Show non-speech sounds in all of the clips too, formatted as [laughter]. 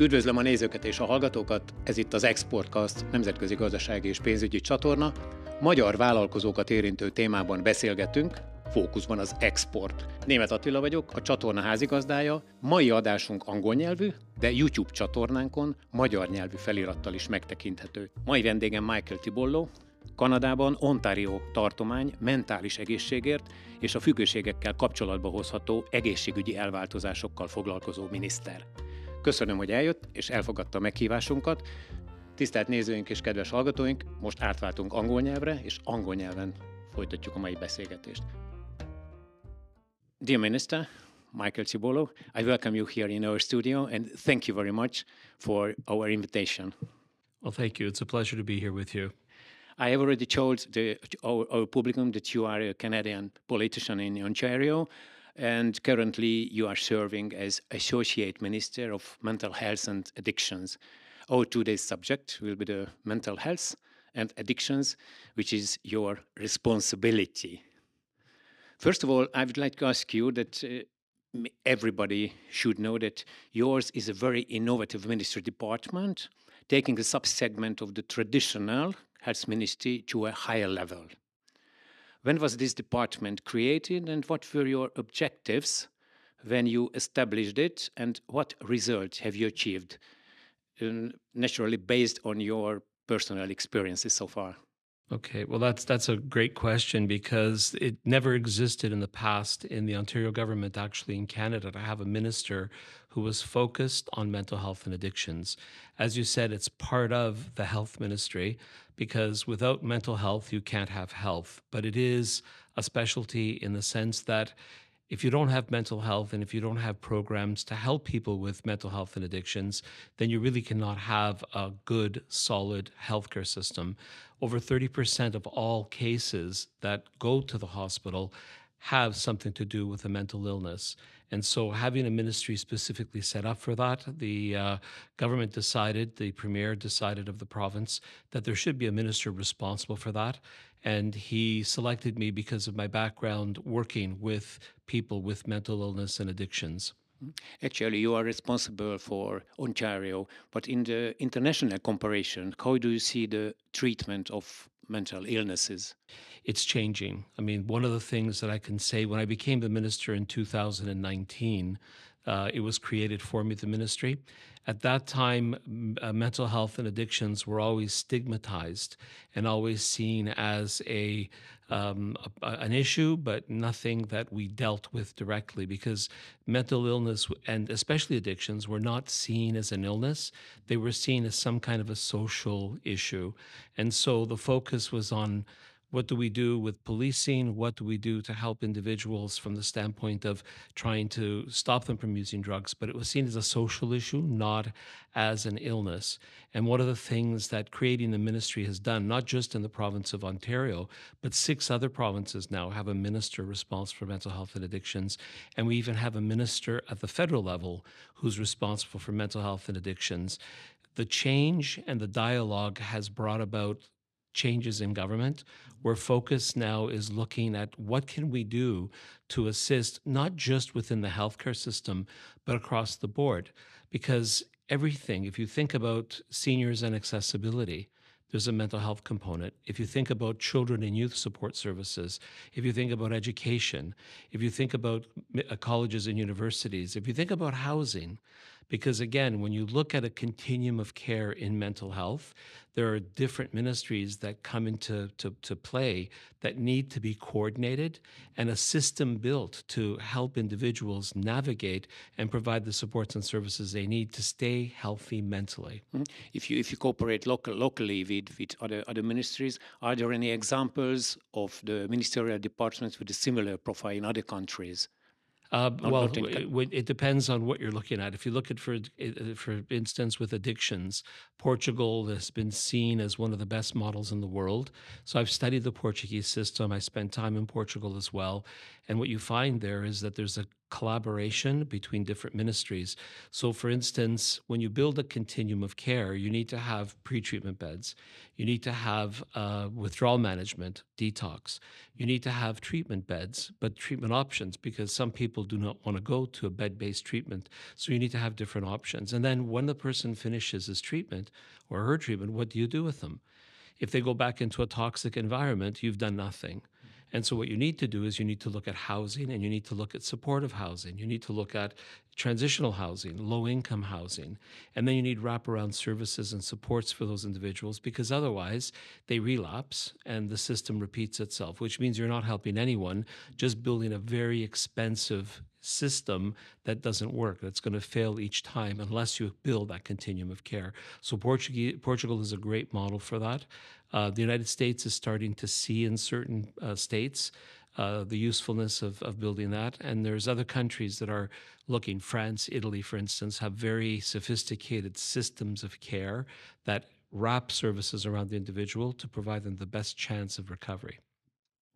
Üdvözlöm a nézőket és a hallgatókat, ez itt az Exportcast nemzetközi gazdasági és pénzügyi csatorna. Magyar vállalkozókat érintő témában beszélgetünk, fókuszban az export. Német Attila vagyok, a csatorna házigazdája. Mai adásunk angol nyelvű, de YouTube csatornánkon magyar nyelvű felirattal is megtekinthető. Mai vendégem Michael Tibollo, Kanadában Ontario tartomány mentális egészségért és a függőségekkel kapcsolatba hozható egészségügyi elváltozásokkal foglalkozó miniszter. Köszönöm, hogy eljött és elfogadta a meghívásunkat. Tisztelt nézőink és kedves hallgatóink, most átváltunk angol nyelvre, és angol nyelven folytatjuk a mai beszélgetést. Dear Minister, Michael Cibolo, I welcome you here in our studio and thank you very much for our invitation. Well, thank you. It's a pleasure to be here with you. I have already told the, our, our publicum that you are a Canadian politician in Ontario, and currently you are serving as Associate Minister of Mental Health and Addictions. Our today's subject will be the mental health and addictions, which is your responsibility. First of all, I would like to ask you that uh, everybody should know that yours is a very innovative ministry department, taking a subsegment of the traditional health ministry to a higher level. When was this department created and what were your objectives when you established it and what results have you achieved? Uh, naturally, based on your personal experiences so far. Okay, well that's that's a great question because it never existed in the past in the Ontario government actually in Canada to have a minister who was focused on mental health and addictions. As you said, it's part of the health ministry because without mental health you can't have health, but it is a specialty in the sense that if you don't have mental health and if you don't have programs to help people with mental health and addictions, then you really cannot have a good, solid healthcare system. Over 30% of all cases that go to the hospital have something to do with a mental illness. And so, having a ministry specifically set up for that, the uh, government decided, the premier decided of the province, that there should be a minister responsible for that. And he selected me because of my background working with people with mental illness and addictions. Actually, you are responsible for Ontario, but in the international comparison, how do you see the treatment of mental illnesses? It's changing. I mean, one of the things that I can say when I became the minister in 2019, uh, it was created for me, the ministry. At that time, uh, mental health and addictions were always stigmatized and always seen as a, um, a, an issue, but nothing that we dealt with directly because mental illness and especially addictions were not seen as an illness. They were seen as some kind of a social issue. And so the focus was on what do we do with policing? What do we do to help individuals from the standpoint of trying to stop them from using drugs? But it was seen as a social issue, not as an illness. And one of the things that creating the ministry has done, not just in the province of Ontario, but six other provinces now have a minister responsible for mental health and addictions. And we even have a minister at the federal level who's responsible for mental health and addictions. The change and the dialogue has brought about changes in government where focus now is looking at what can we do to assist not just within the healthcare system but across the board because everything if you think about seniors and accessibility there's a mental health component. If you think about children and youth support services, if you think about education, if you think about uh, colleges and universities, if you think about housing, because again, when you look at a continuum of care in mental health, there are different ministries that come into to, to play that need to be coordinated and a system built to help individuals navigate and provide the supports and services they need to stay healthy mentally. Mm-hmm. If you if you cooperate local, locally with, with other other ministries, are there any examples of the ministerial departments with a similar profile in other countries? Uh, well, it, it, depends on what you're looking at. If you look at, for for instance, with addictions, Portugal has been seen as one of the best models in the world. So I've studied the Portuguese system. I spent time in Portugal as well, and what you find there is that there's a collaboration between different ministries. So, for instance, when you build a continuum of care, you need to have pre-treatment beds, you need to have uh, withdrawal management, detox, you need to have treatment beds, but treatment options because some people do not want to go to a bed-based treatment. So you need to have different options. And then when the person finishes his treatment or her treatment, what do you do with them? If they go back into a toxic environment, you've done nothing. And so, what you need to do is you need to look at housing and you need to look at supportive housing. You need to look at transitional housing, low income housing. And then you need wraparound services and supports for those individuals because otherwise they relapse and the system repeats itself, which means you're not helping anyone, just building a very expensive system that doesn't work, that's going to fail each time unless you build that continuum of care. So Portugal, Portugal is a great model for that. Uh, the United States is starting to see in certain uh, states uh, the usefulness of, of building that. And there's other countries that are looking. France, Italy, for instance, have very sophisticated systems of care that wrap services around the individual to provide them the best chance of recovery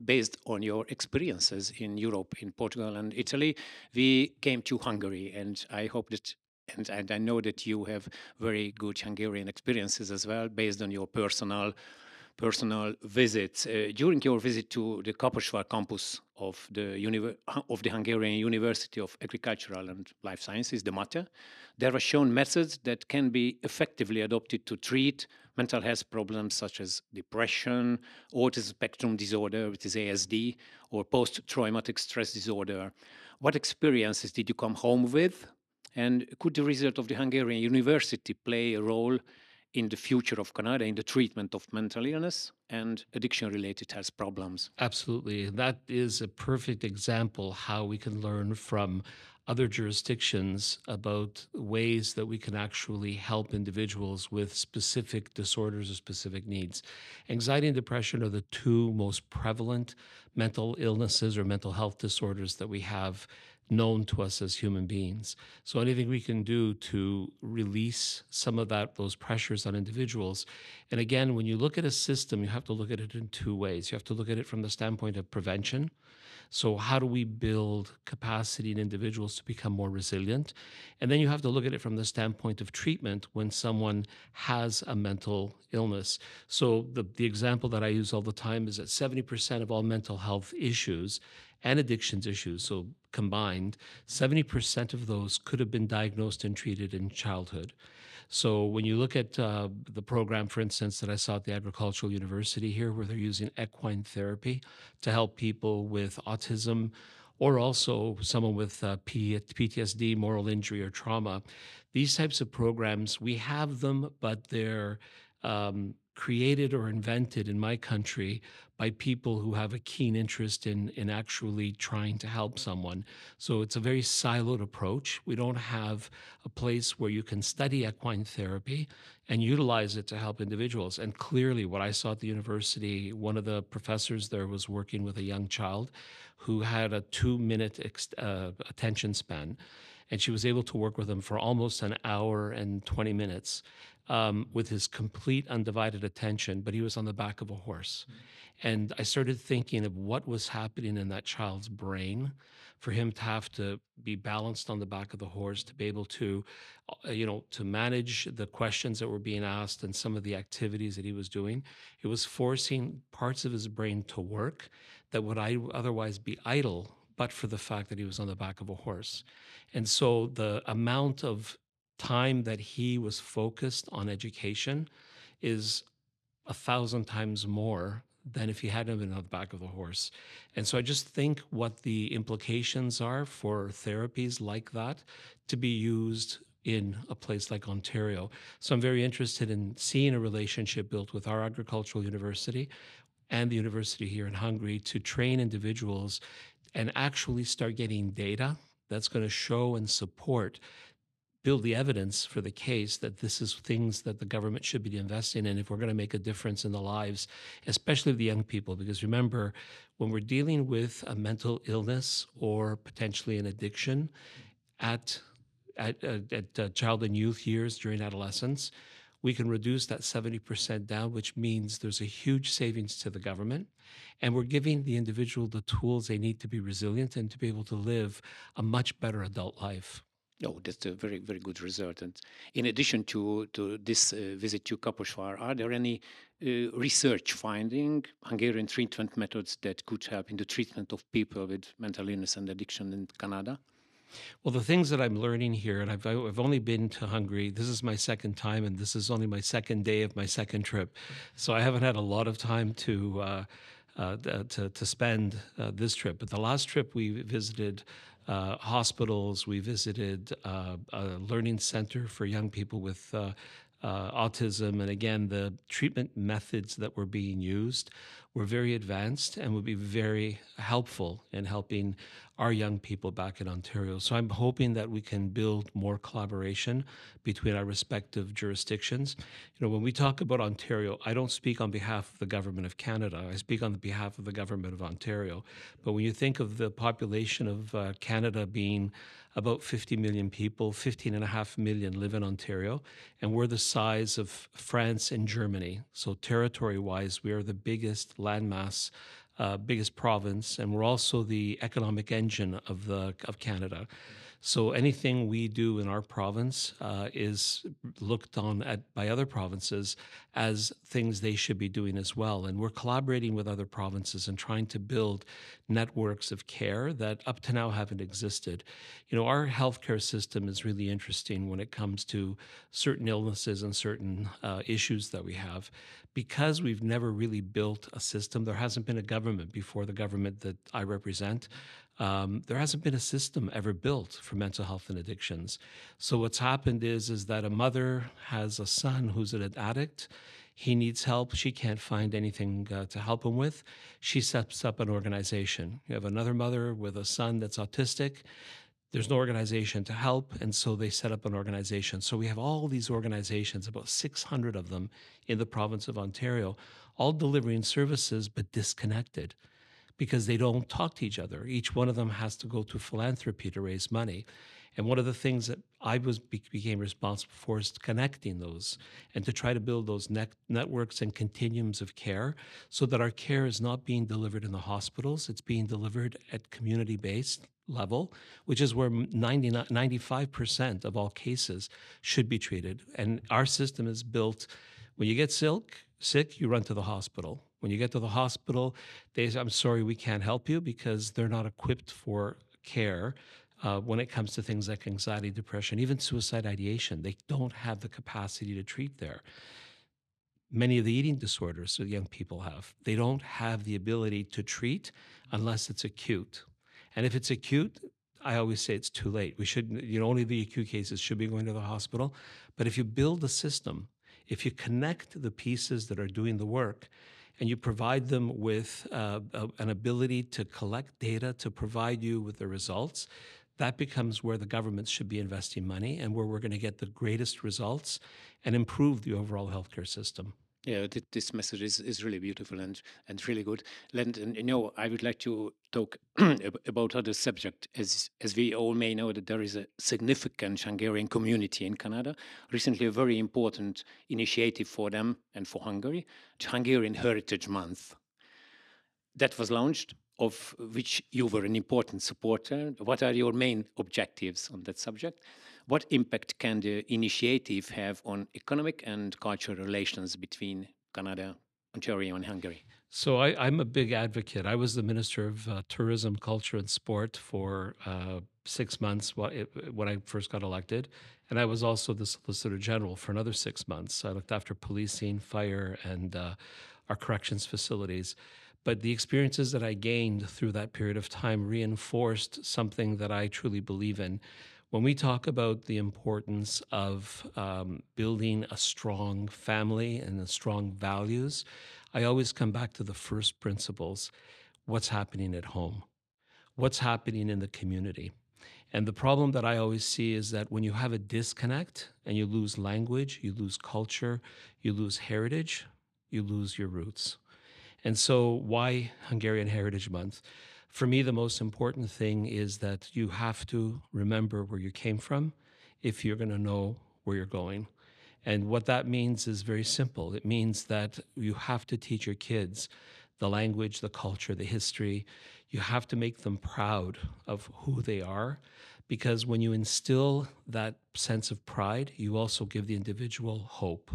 based on your experiences in Europe, in Portugal and Italy, we came to Hungary, and I hope that. And, and I know that you have very good Hungarian experiences as well, based on your personal personal visits. Uh, during your visit to the Kaposvár campus of the, of the Hungarian University of Agricultural and Life Sciences, the MATE, there were shown methods that can be effectively adopted to treat mental health problems such as depression, autism spectrum disorder, which is ASD, or post-traumatic stress disorder. What experiences did you come home with? And could the result of the Hungarian University play a role in the future of Canada in the treatment of mental illness and addiction related health problems. Absolutely. That is a perfect example how we can learn from other jurisdictions about ways that we can actually help individuals with specific disorders or specific needs. Anxiety and depression are the two most prevalent mental illnesses or mental health disorders that we have known to us as human beings. So anything we can do to release some of that those pressures on individuals. And again, when you look at a system, you have to look at it in two ways. You have to look at it from the standpoint of prevention. So how do we build capacity in individuals to become more resilient? And then you have to look at it from the standpoint of treatment when someone has a mental illness. So the, the example that I use all the time is that 70% of all mental health issues and addictions issues, so combined, 70% of those could have been diagnosed and treated in childhood. So when you look at uh, the program, for instance, that I saw at the Agricultural University here, where they're using equine therapy to help people with autism or also someone with uh, PTSD, moral injury, or trauma, these types of programs, we have them, but they're um, created or invented in my country by people who have a keen interest in in actually trying to help someone. So it's a very siloed approach. We don't have a place where you can study equine therapy and utilize it to help individuals. And clearly, what I saw at the university, one of the professors there was working with a young child who had a two minute uh, attention span. And she was able to work with him for almost an hour and 20 minutes um, with his complete undivided attention, but he was on the back of a horse. Mm-hmm. And I started thinking of what was happening in that child's brain for him to have to be balanced on the back of the horse, to be able to, uh, you know, to manage the questions that were being asked and some of the activities that he was doing. It was forcing parts of his brain to work that would otherwise be idle but for the fact that he was on the back of a horse. And so the amount of time that he was focused on education is a thousand times more than if he hadn't been on the back of the horse. And so I just think what the implications are for therapies like that to be used in a place like Ontario. So I'm very interested in seeing a relationship built with our agricultural university and the university here in Hungary to train individuals and actually start getting data that's going to show and support build the evidence for the case that this is things that the government should be investing in if we're going to make a difference in the lives, especially of the young people. Because remember, when we're dealing with a mental illness or potentially an addiction at at, at, at uh, child and youth years during adolescence, we can reduce that 70% down, which means there's a huge savings to the government. And we're giving the individual the tools they need to be resilient and to be able to live a much better adult life. Oh, that's a very, very good result. And in addition to, to this uh, visit to Kaposvár, are there any uh, research finding Hungarian treatment methods that could help in the treatment of people with mental illness and addiction in Canada? Well, the things that I'm learning here, and I've, I've only been to Hungary, this is my second time, and this is only my second day of my second trip. So I haven't had a lot of time to. Uh, uh, to, to spend uh, this trip. But the last trip we visited uh, hospitals, we visited uh, a learning center for young people with uh, uh, autism. And again, the treatment methods that were being used were very advanced and would be very helpful in helping our young people back in Ontario. So I'm hoping that we can build more collaboration between our respective jurisdictions. You know, when we talk about Ontario, I don't speak on behalf of the government of Canada. I speak on the behalf of the government of Ontario. But when you think of the population of uh, Canada being about 50 million people, 15 and a half million live in Ontario, and we're the size of France and Germany. So territory wise, we are the biggest landmass Uh, biggest province, and we're also the economic engine of the of Canada. So anything we do in our province uh, is looked on at by other provinces as things they should be doing as well. And we're collaborating with other provinces and trying to build networks of care that up to now haven't existed. You know, our healthcare system is really interesting when it comes to certain illnesses and certain uh, issues that we have. Because we've never really built a system, there hasn't been a government before the government that I represent um, there hasn't been a system ever built for mental health and addictions. So what's happened is is that a mother has a son who's an addict. He needs help. She can't find anything uh, to help him with. She sets up an organization. You have another mother with a son that's autistic. There's no organization to help, and so they set up an organization. So we have all these organizations, about 600 of them in the province of Ontario, all delivering services but disconnected because they don't talk to each other. Each one of them has to go to philanthropy to raise money. And one of the things that I was became responsible for is connecting those and to try to build those networks and continuums of care so that our care is not being delivered in the hospitals, it's being delivered at community-based level, which is where 95% of all cases should be treated. And our system is built when you get sick, sick, you run to the hospital. When you get to the hospital, they say, I'm sorry, we can't help you because they're not equipped for care. Uh, when it comes to things like anxiety, depression, even suicide ideation, they don't have the capacity to treat there. Many of the eating disorders that young people have, they don't have the ability to treat unless it's acute. And if it's acute, I always say it's too late. We should, you know, only the acute cases should be going to the hospital. But if you build a system, if you connect the pieces that are doing the work, and you provide them with uh, a, an ability to collect data to provide you with the results, that becomes where the governments should be investing money and where we're going to get the greatest results and improve the overall healthcare system. Yeah, this message is, is really beautiful and, and really good. And, and you know, I would like to talk [clears throat] about other subject. As as we all may know, that there is a significant Hungarian community in Canada. Recently, a very important initiative for them and for Hungary, Hungarian Heritage Month, that was launched, of which you were an important supporter. What are your main objectives on that subject? What impact can the initiative have on economic and cultural relations between Canada, Ontario, and Hungary? So I, am a big advocate. I was the Minister of uh, Tourism, Culture, and Sport for uh, six months when I first got elected. And I was also the Solicitor General for another six months. I looked after policing, fire, and uh, our corrections facilities. But the experiences that I gained through that period of time reinforced something that I truly believe in, when we talk about the importance of um, building a strong family and strong values, I always come back to the first principles what's happening at home, what's happening in the community. And the problem that I always see is that when you have a disconnect and you lose language, you lose culture, you lose heritage, you lose your roots. And so, why Hungarian Heritage Month? For me, the most important thing is that you have to remember where you came from if you're going to know where you're going. And what that means is very simple. It means that you have to teach your kids the language, the culture, the history. You have to make them proud of who they are because when you instill that sense of pride, you also give the individual hope.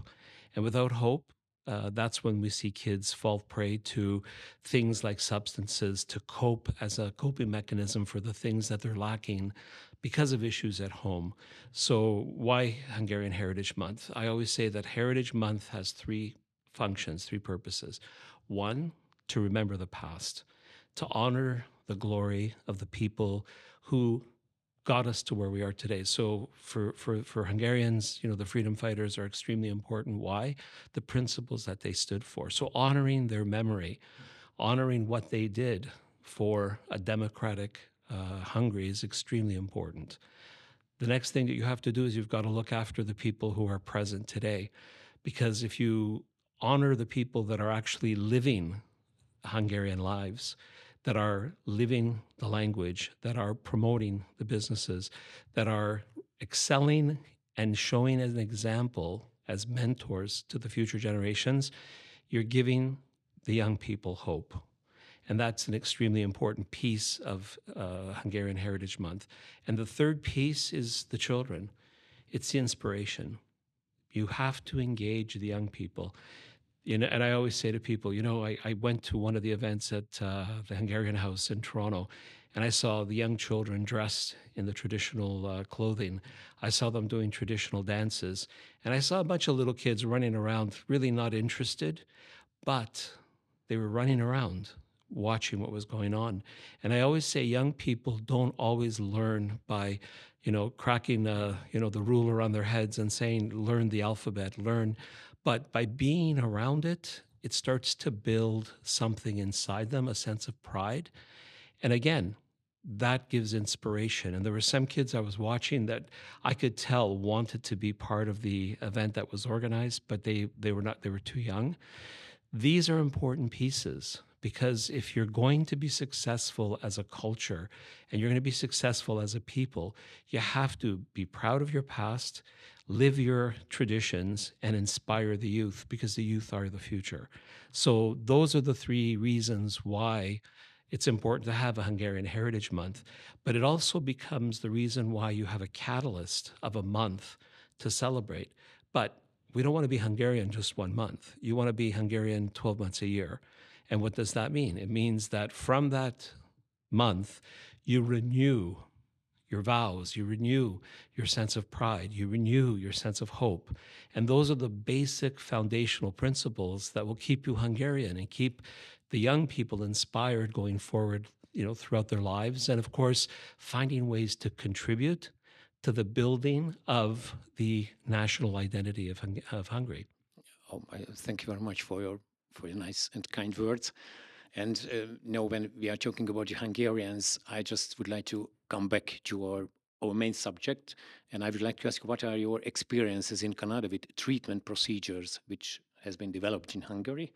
And without hope, uh, that's when we see kids fall prey to things like substances to cope as a coping mechanism for the things that they're lacking because of issues at home. So, why Hungarian Heritage Month? I always say that Heritage Month has three functions, three purposes. One, to remember the past, to honor the glory of the people who got us to where we are today. So for, for, for Hungarians, you know, the freedom fighters are extremely important. Why? The principles that they stood for. So honoring their memory, honoring what they did for a democratic uh, Hungary is extremely important. The next thing that you have to do is you've got to look after the people who are present today. Because if you honor the people that are actually living Hungarian lives, that are living the language, that are promoting the businesses, that are excelling and showing as an example, as mentors to the future generations, you're giving the young people hope. And that's an extremely important piece of uh, Hungarian Heritage Month. And the third piece is the children. It's the inspiration. You have to engage the young people you know, and I always say to people, you know, I, I went to one of the events at uh, the Hungarian House in Toronto, and I saw the young children dressed in the traditional uh, clothing. I saw them doing traditional dances, and I saw a bunch of little kids running around, really not interested, but they were running around watching what was going on. And I always say young people don't always learn by, you know, cracking, uh, you know, the ruler on their heads and saying, learn the alphabet, learn but by being around it, it starts to build something inside them, a sense of pride. And again, that gives inspiration. And there were some kids I was watching that I could tell wanted to be part of the event that was organized, but they, they were not, they were too young. These are important pieces because if you're going to be successful as a culture and you're going to be successful as a people, you have to be proud of your past live your traditions and inspire the youth because the youth are the future. So those are the three reasons why it's important to have a Hungarian Heritage Month, but it also becomes the reason why you have a catalyst of a month to celebrate. But we don't want to be Hungarian just one month. You want to be Hungarian 12 months a year. And what does that mean? It means that from that month, you renew your vows, you renew your sense of pride, you renew your sense of hope. And those are the basic foundational principles that will keep you Hungarian and keep the young people inspired going forward, you know, throughout their lives. And of course, finding ways to contribute to the building of the national identity of, of Hungary. Oh, thank you very much for your for nice and kind words. And uh, know, when we are talking about the Hungarians, I just would like to come back to our our main subject, and I would like to ask what are your experiences in Canada with treatment procedures, which has been developed in Hungary,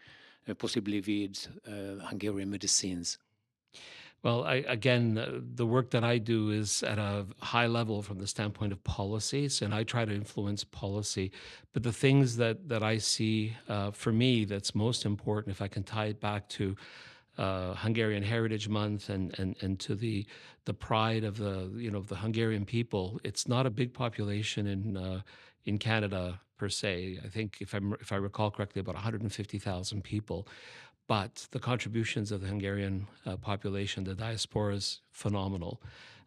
uh, possibly with uh, Hungarian medicines. Well, I, again, the work that I do is at a high level from the standpoint of policies, and I try to influence policy. But the things that that I see uh, for me that's most important, if I can tie it back to uh, Hungarian Heritage Month and, and and to the the pride of the you know the Hungarian people, it's not a big population in uh, in Canada per se. I think if I if I recall correctly, about 150,000 people but the contributions of the Hungarian uh, population, the diaspora is phenomenal.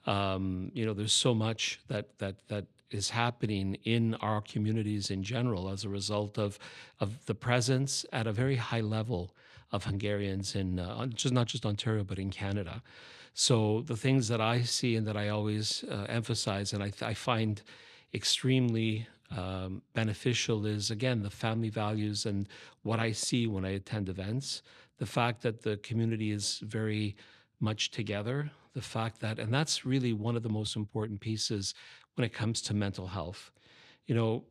Um, you know, there's so much that that that is happening in our communities in general as a result of of the presence at a very high level of Hungarians in uh, just not just Ontario but in Canada. So the things that I see and that I always uh, emphasize and I, I find extremely um, beneficial is again the family values and what I see when I attend events. The fact that the community is very much together. The fact that, and that's really one of the most important pieces when it comes to mental health. You know,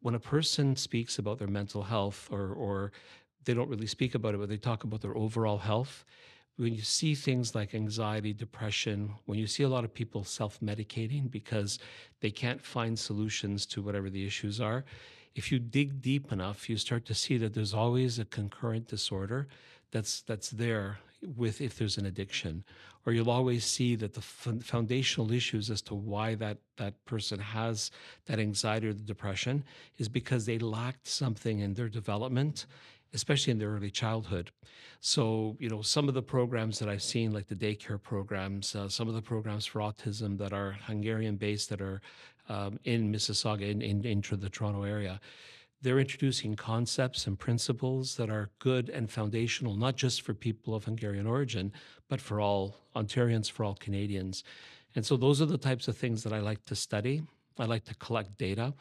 when a person speaks about their mental health or, or they don't really speak about it, but they talk about their overall health, when you see things like anxiety, depression, when you see a lot of people self medicating because they can't find solutions to whatever the issues are, if you dig deep enough, you start to see that there's always a concurrent disorder that's that's there with if there's an addiction or you'll always see that the f- foundational issues as to why that that person has that anxiety or the depression is because they lacked something in their development especially in their early childhood so you know some of the programs that i've seen like the daycare programs uh, some of the programs for autism that are hungarian based that are um, in mississauga in, in, into the toronto area they're introducing concepts and principles that are good and foundational, not just for people of Hungarian origin, but for all Ontarians, for all Canadians. And so those are the types of things that I like to study. I like to collect data.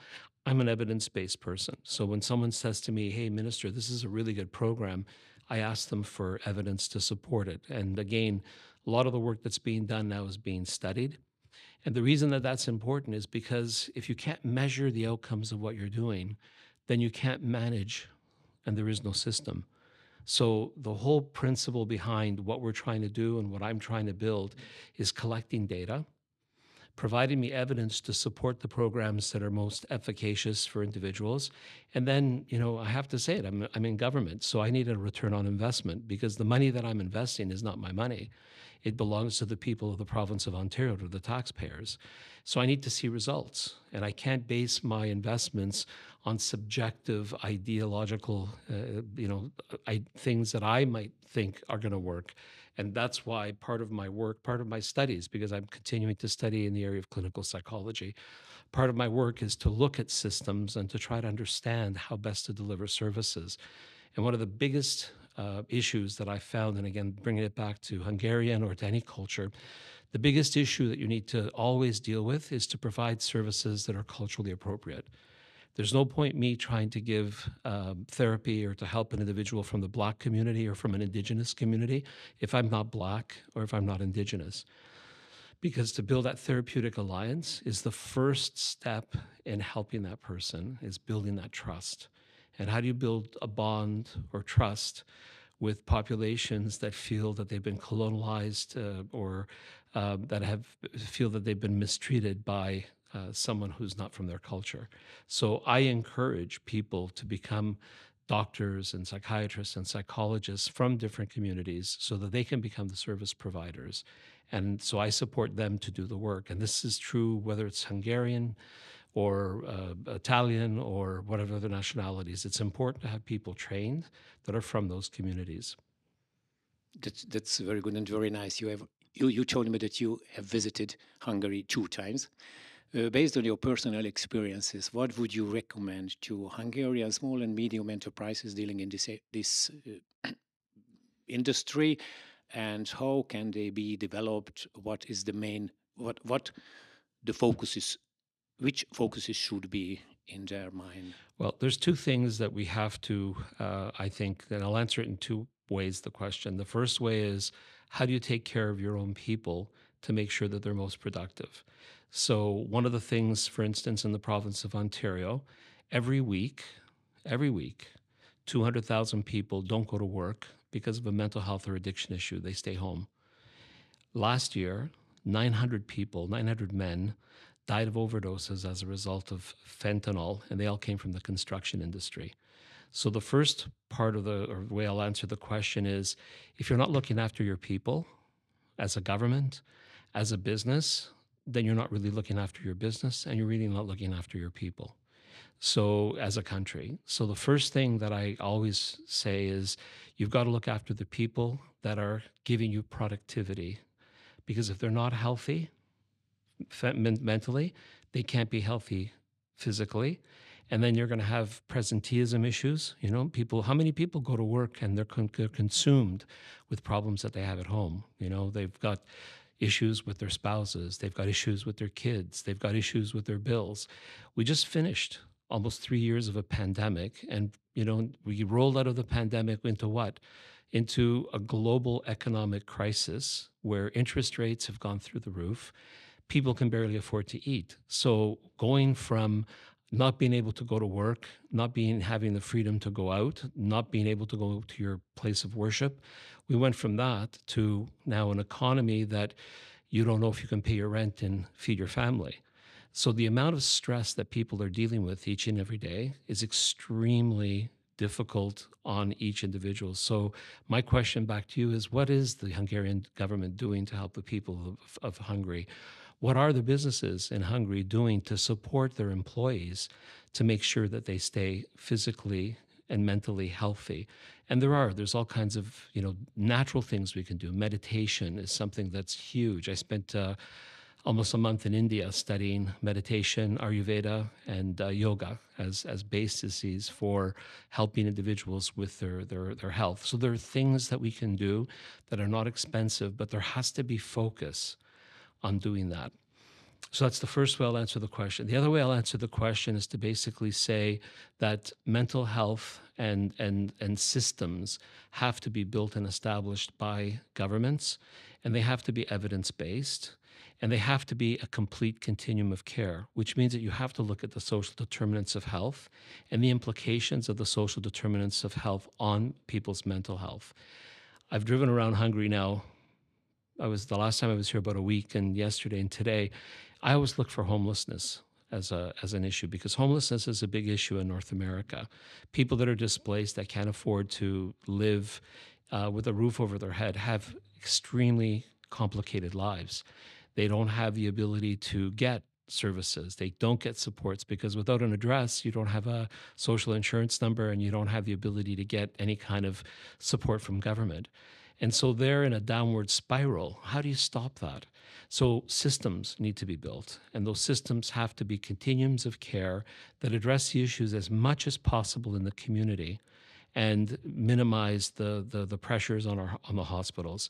I'm an evidence based person. So when someone says to me, hey, Minister, this is a really good program, I ask them for evidence to support it. And again, a lot of the work that's being done now is being studied. And the reason that that's important is because if you can't measure the outcomes of what you're doing, then you can't manage and there is no system. So, the whole principle behind what we're trying to do and what I'm trying to build is collecting data, providing me evidence to support the programs that are most efficacious for individuals. And then, you know, I have to say it, I'm, I'm in government, so I need a return on investment because the money that I'm investing is not my money. It belongs to the people of the province of Ontario, to the taxpayers. So I need to see results. And I can't base my investments on subjective ideological uh, you know I, things that i might think are going to work and that's why part of my work part of my studies because i'm continuing to study in the area of clinical psychology part of my work is to look at systems and to try to understand how best to deliver services and one of the biggest uh, issues that i found and again bringing it back to hungarian or to any culture the biggest issue that you need to always deal with is to provide services that are culturally appropriate there's no point me trying to give um, therapy or to help an individual from the Black community or from an Indigenous community if I'm not Black or if I'm not Indigenous. Because to build that therapeutic alliance is the first step in helping that person, is building that trust. And how do you build a bond or trust with populations that feel that they've been colonized uh, or uh, that have feel that they've been mistreated by uh, someone who's not from their culture. So I encourage people to become doctors and psychiatrists and psychologists from different communities so that they can become the service providers. And so I support them to do the work. And this is true whether it's Hungarian or uh, Italian or whatever other nationalities. It's important to have people trained that are from those communities. That's, that's very good and very nice. You have you, you told me that you have visited Hungary two times. Uh, based on your personal experiences, what would you recommend to Hungarian small and medium enterprises dealing in this this uh, [clears throat] industry, and how can they be developed? What is the main what what the focus is? Which focuses should be in their mind? Well, there's two things that we have to, uh, I think, and I'll answer it in two ways. The question. The first way is how do you take care of your own people to make sure that they're most productive? So, one of the things, for instance, in the province of Ontario, every week, every week, 200,000 people don't go to work because of a mental health or addiction issue. They stay home. Last year, 900 people, 900 men, died of overdoses as a result of fentanyl, and they all came from the construction industry. So, the first part of the or way I'll answer the question is if you're not looking after your people as a government, as a business, then you're not really looking after your business and you're really not looking after your people. So, as a country, so the first thing that I always say is you've got to look after the people that are giving you productivity. Because if they're not healthy mentally, they can't be healthy physically. And then you're going to have presenteeism issues. You know, people, how many people go to work and they're, con- they're consumed with problems that they have at home? You know, they've got issues with their spouses, they've got issues with their kids, they've got issues with their bills. We just finished almost three years of a pandemic, and you know we rolled out of the pandemic into what? Into a global economic crisis where interest rates have gone through the roof. People can barely afford to eat. So going from not being able to go to work, not being having the freedom to go out, not being able to go to your place of worship, we went from that to now an economy that you don't know if you can pay your rent and feed your family. So the amount of stress that people are dealing with each and every day is extremely difficult on each individual. So my question back to you is what is the Hungarian government doing to help the people of, of Hungary? What are the businesses in Hungary doing to support their employees to make sure that they stay physically and mentally healthy? And there are, there's all kinds of, you know, natural things we can do. Meditation is something that's huge. I spent uh, almost a month in India studying meditation, Ayurveda, and uh, yoga as, as bases for helping individuals with their, their, their health. So there are things that we can do that are not expensive, but there has to be focus on doing that. So that's the first way I'll answer the question. The other way I'll answer the question is to basically say that mental health and, and, and systems have to be built and established by governments, and they have to be evidence based, and they have to be a complete continuum of care, which means that you have to look at the social determinants of health and the implications of the social determinants of health on people's mental health. I've driven around Hungary now. I was the last time I was here about a week, and yesterday and today, I always look for homelessness as a as an issue because homelessness is a big issue in North America. People that are displaced that can't afford to live uh, with a roof over their head have extremely complicated lives. They don't have the ability to get services. They don't get supports because without an address, you don't have a social insurance number and you don't have the ability to get any kind of support from government. And so they're in a downward spiral. How do you stop that? So systems need to be built, and those systems have to be continuums of care that address the issues as much as possible in the community and minimize the, the, the pressures on, our, on the hospitals.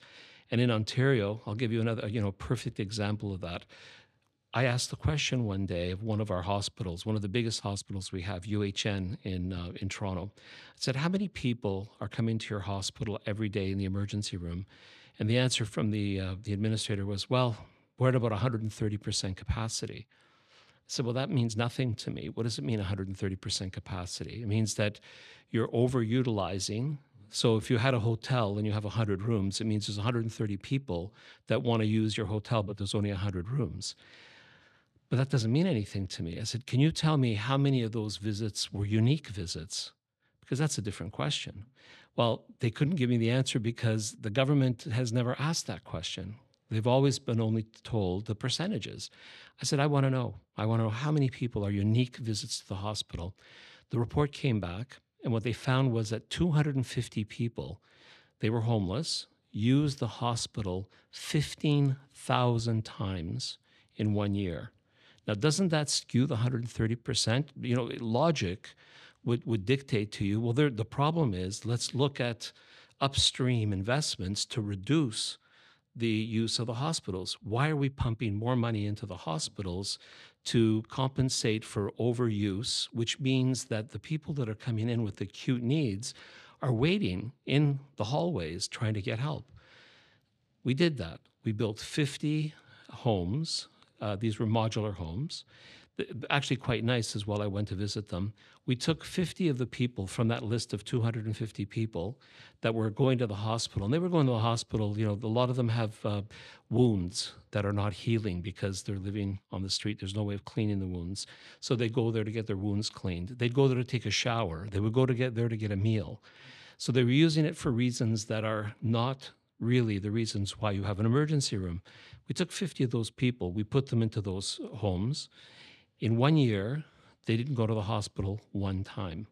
And in Ontario, I'll give you another, you know, perfect example of that. I asked the question one day of one of our hospitals, one of the biggest hospitals we have, UHN in uh, in Toronto. I said, "How many people are coming to your hospital every day in the emergency room?" And the answer from the uh, the administrator was, "Well, we're at about 130% capacity." I said, "Well, that means nothing to me. What does it mean 130% capacity? It means that you're overutilizing so if you had a hotel and you have 100 rooms, it means there's 130 people that want to use your hotel, but there's only 100 rooms. But that doesn't mean anything to me. I said, Can you tell me how many of those visits were unique visits? Because that's a different question. Well, they couldn't give me the answer because the government has never asked that question. They've always been only told the percentages. I said, I want to know. I want to know how many people are unique visits to the hospital. The report came back and what they found was that 250 people, they were homeless, used the hospital 15,000 times in one year. Now, doesn't that skew the 130%? You know, logic would, would dictate to you, well, the problem is let's look at upstream investments to reduce the use of the hospitals. Why are we pumping more money into the hospitals to compensate for overuse, which means that the people that are coming in with acute needs are waiting in the hallways trying to get help. We did that. We built 50 homes. Uh, these were modular homes actually quite nice as well. I went to visit them. We took 50 of the people from that list of 250 people that were going to the hospital, and they were going to the hospital. You know, a lot of them have uh, wounds that are not healing because they're living on the street. There's no way of cleaning the wounds, so they go there to get their wounds cleaned. They'd go there to take a shower. They would go to get there to get a meal. So they were using it for reasons that are not really the reasons why you have an emergency room. We took 50 of those people, we put them into those homes, in one year, they didn't go to the hospital one time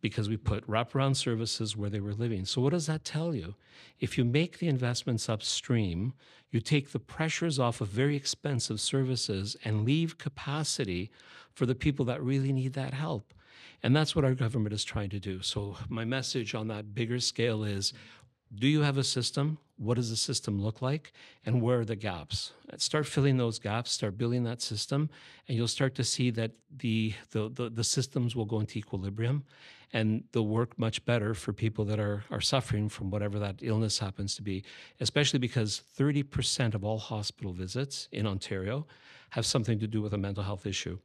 because we put wraparound services where they were living. So, what does that tell you? If you make the investments upstream, you take the pressures off of very expensive services and leave capacity for the people that really need that help. And that's what our government is trying to do. So, my message on that bigger scale is do you have a system? What does the system look like? And where are the gaps? Start filling those gaps, start building that system, and you'll start to see that the, the, the, the systems will go into equilibrium and they'll work much better for people that are, are suffering from whatever that illness happens to be, especially because 30% of all hospital visits in Ontario have something to do with a mental health issue.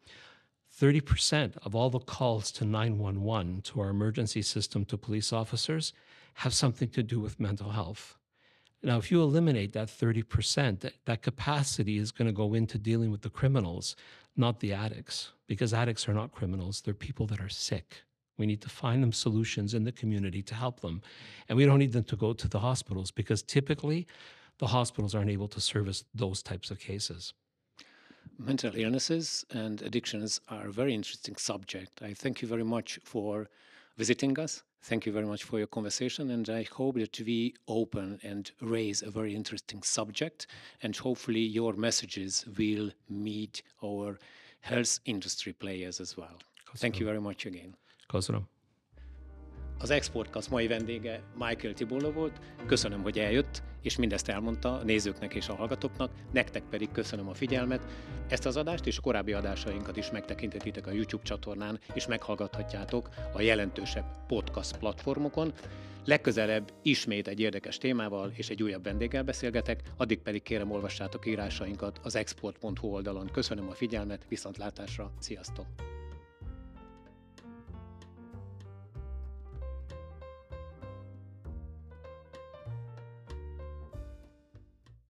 30% of all the calls to 911 to our emergency system to police officers have something to do with mental health. Now, if you eliminate that 30%, that, capacity is going to go into dealing with the criminals, not the addicts, because addicts are not criminals. They're people that are sick. We need to find them solutions in the community to help them. And we don't need them to go to the hospitals because typically the hospitals aren't able to service those types of cases. Mental illnesses and addictions are a very interesting subject. I thank you very much for visiting us. Thank you very much for your conversation, and I hope that we open and raise a very interesting subject, and hopefully your messages will meet our health industry players as well. Thank you very much again. Köszönöm. Az Exportkasz mai vendége Michael Tibola volt. Köszönöm, hogy eljött, és mindezt elmondta a nézőknek és a hallgatóknak. Nektek pedig köszönöm a figyelmet. Ezt az adást és a korábbi adásainkat is megtekinthetitek a YouTube csatornán, és meghallgathatjátok a jelentősebb podcast platformokon. Legközelebb ismét egy érdekes témával és egy újabb vendéggel beszélgetek, addig pedig kérem olvassátok írásainkat az export.hu oldalon. Köszönöm a figyelmet, viszontlátásra, sziasztok!